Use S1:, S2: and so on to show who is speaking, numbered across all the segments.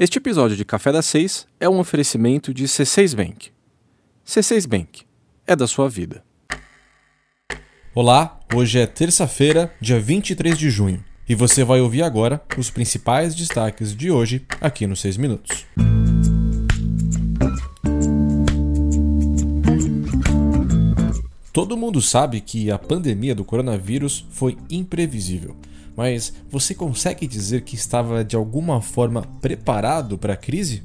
S1: Este episódio de Café das Seis é um oferecimento de C6 Bank. C6 Bank é da sua vida.
S2: Olá, hoje é terça-feira, dia 23 de junho, e você vai ouvir agora os principais destaques de hoje aqui nos 6 minutos. Todo mundo sabe que a pandemia do coronavírus foi imprevisível, mas você consegue dizer que estava de alguma forma preparado para a crise?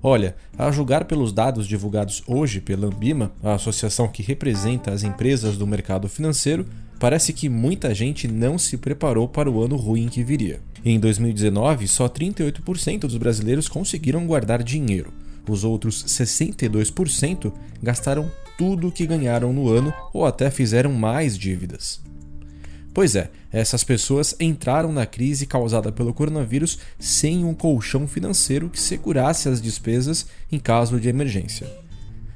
S2: Olha, a julgar pelos dados divulgados hoje pela Ambima, a associação que representa as empresas do mercado financeiro, parece que muita gente não se preparou para o ano ruim que viria. Em 2019, só 38% dos brasileiros conseguiram guardar dinheiro. Os outros 62% gastaram tudo o que ganharam no ano ou até fizeram mais dívidas. Pois é, essas pessoas entraram na crise causada pelo coronavírus sem um colchão financeiro que segurasse as despesas em caso de emergência.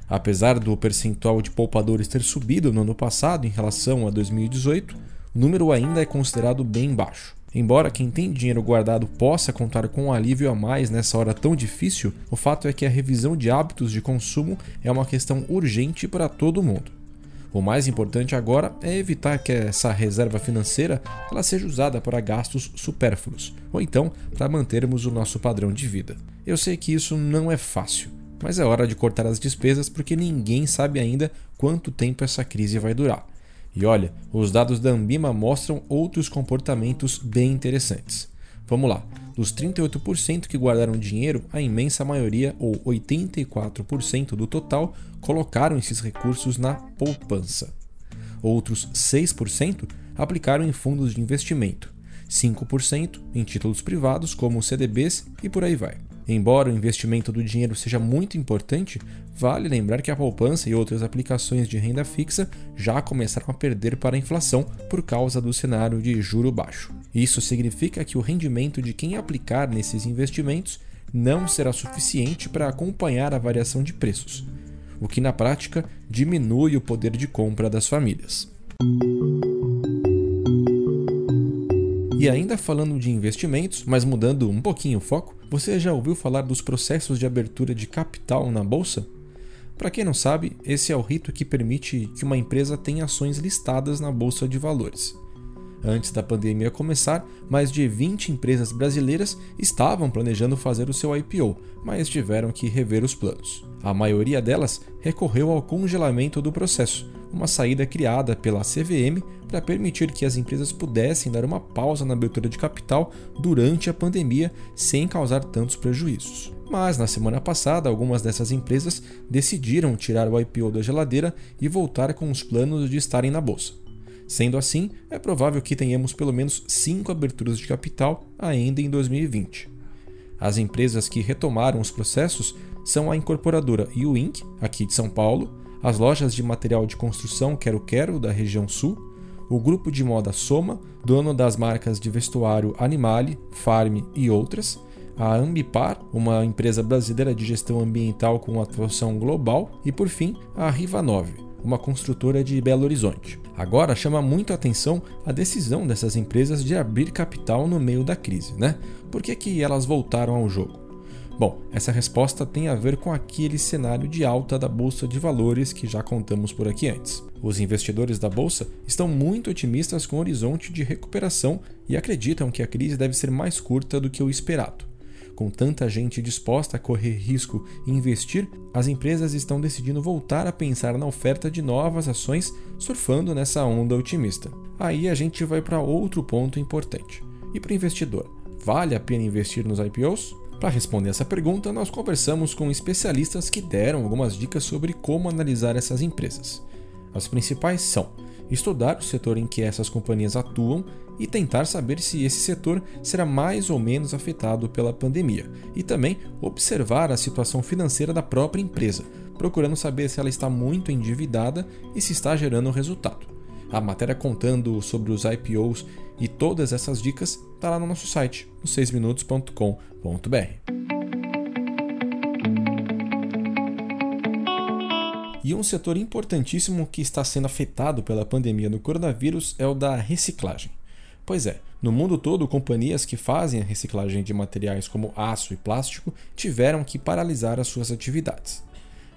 S2: Apesar do percentual de poupadores ter subido no ano passado em relação a 2018, o número ainda é considerado bem baixo. Embora quem tem dinheiro guardado possa contar com um alívio a mais nessa hora tão difícil, o fato é que a revisão de hábitos de consumo é uma questão urgente para todo mundo. O mais importante agora é evitar que essa reserva financeira ela seja usada para gastos supérfluos, ou então para mantermos o nosso padrão de vida. Eu sei que isso não é fácil, mas é hora de cortar as despesas porque ninguém sabe ainda quanto tempo essa crise vai durar. E olha, os dados da Ambima mostram outros comportamentos bem interessantes. Vamos lá. Dos 38% que guardaram dinheiro, a imensa maioria, ou 84% do total, colocaram esses recursos na poupança. Outros 6% aplicaram em fundos de investimento, 5% em títulos privados, como CDBs e por aí vai. Embora o investimento do dinheiro seja muito importante, vale lembrar que a poupança e outras aplicações de renda fixa já começaram a perder para a inflação por causa do cenário de juro baixo. Isso significa que o rendimento de quem aplicar nesses investimentos não será suficiente para acompanhar a variação de preços, o que na prática diminui o poder de compra das famílias. E ainda falando de investimentos, mas mudando um pouquinho o foco, você já ouviu falar dos processos de abertura de capital na bolsa? Para quem não sabe, esse é o rito que permite que uma empresa tenha ações listadas na bolsa de valores. Antes da pandemia começar, mais de 20 empresas brasileiras estavam planejando fazer o seu IPO, mas tiveram que rever os planos. A maioria delas recorreu ao congelamento do processo, uma saída criada pela CVM para permitir que as empresas pudessem dar uma pausa na abertura de capital durante a pandemia sem causar tantos prejuízos. Mas na semana passada, algumas dessas empresas decidiram tirar o IPO da geladeira e voltar com os planos de estarem na bolsa. Sendo assim, é provável que tenhamos pelo menos cinco aberturas de capital ainda em 2020. As empresas que retomaram os processos são a incorporadora Inc., aqui de São Paulo, as lojas de material de construção Quero Quero, da região sul, o grupo de moda Soma, dono das marcas de vestuário Animale, Farm e outras, a Ambipar, uma empresa brasileira de gestão ambiental com atuação global, e por fim, a Rivanove, uma construtora de Belo Horizonte. Agora chama muito a atenção a decisão dessas empresas de abrir capital no meio da crise, né? Por que, que elas voltaram ao jogo? Bom, essa resposta tem a ver com aquele cenário de alta da bolsa de valores que já contamos por aqui antes. Os investidores da bolsa estão muito otimistas com o horizonte de recuperação e acreditam que a crise deve ser mais curta do que o esperado. Com tanta gente disposta a correr risco e investir, as empresas estão decidindo voltar a pensar na oferta de novas ações, surfando nessa onda otimista. Aí a gente vai para outro ponto importante. E para o investidor, vale a pena investir nos IPOs? Para responder essa pergunta, nós conversamos com especialistas que deram algumas dicas sobre como analisar essas empresas. As principais são estudar o setor em que essas companhias atuam e tentar saber se esse setor será mais ou menos afetado pela pandemia, e também observar a situação financeira da própria empresa, procurando saber se ela está muito endividada e se está gerando resultado. A matéria contando sobre os IPOs e todas essas dicas está lá no nosso site, no 6minutos.com.br. E um setor importantíssimo que está sendo afetado pela pandemia do coronavírus é o da reciclagem. Pois é, No mundo todo, companhias que fazem a reciclagem de materiais como aço e plástico tiveram que paralisar as suas atividades.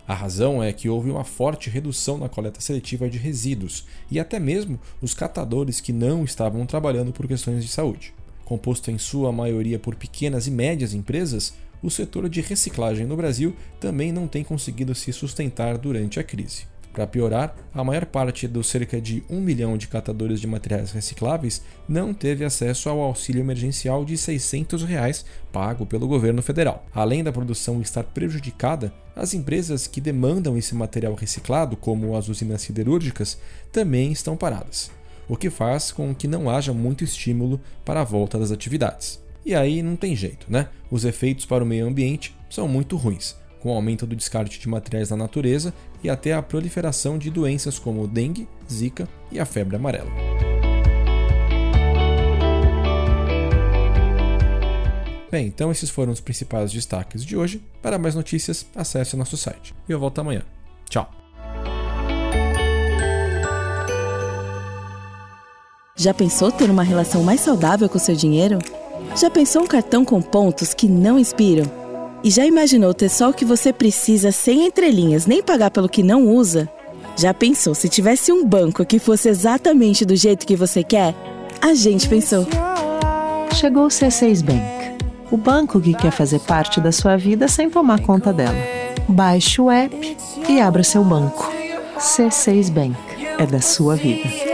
S2: A razão é que houve uma forte redução na coleta seletiva de resíduos e até mesmo os catadores que não estavam trabalhando por questões de saúde. Composto em sua maioria por pequenas e médias empresas, o setor de reciclagem no Brasil também não tem conseguido se sustentar durante a crise. Para piorar, a maior parte dos cerca de 1 milhão de catadores de materiais recicláveis não teve acesso ao auxílio emergencial de 600 reais pago pelo governo federal. Além da produção estar prejudicada, as empresas que demandam esse material reciclado, como as usinas siderúrgicas, também estão paradas, o que faz com que não haja muito estímulo para a volta das atividades. E aí não tem jeito, né? Os efeitos para o meio ambiente são muito ruins com o aumento do descarte de materiais na natureza e até a proliferação de doenças como dengue, zika e a febre amarela. Bem, então esses foram os principais destaques de hoje. Para mais notícias, acesse nosso site. E eu volto amanhã. Tchau!
S3: Já pensou ter uma relação mais saudável com seu dinheiro? Já pensou um cartão com pontos que não inspiram? E já imaginou ter só o que você precisa sem entrelinhas, nem pagar pelo que não usa? Já pensou se tivesse um banco que fosse exatamente do jeito que você quer? A gente pensou.
S4: Chegou o C6 Bank, o banco que quer fazer parte da sua vida sem tomar conta dela. Baixe o app e abra seu banco. C6 Bank é da sua vida.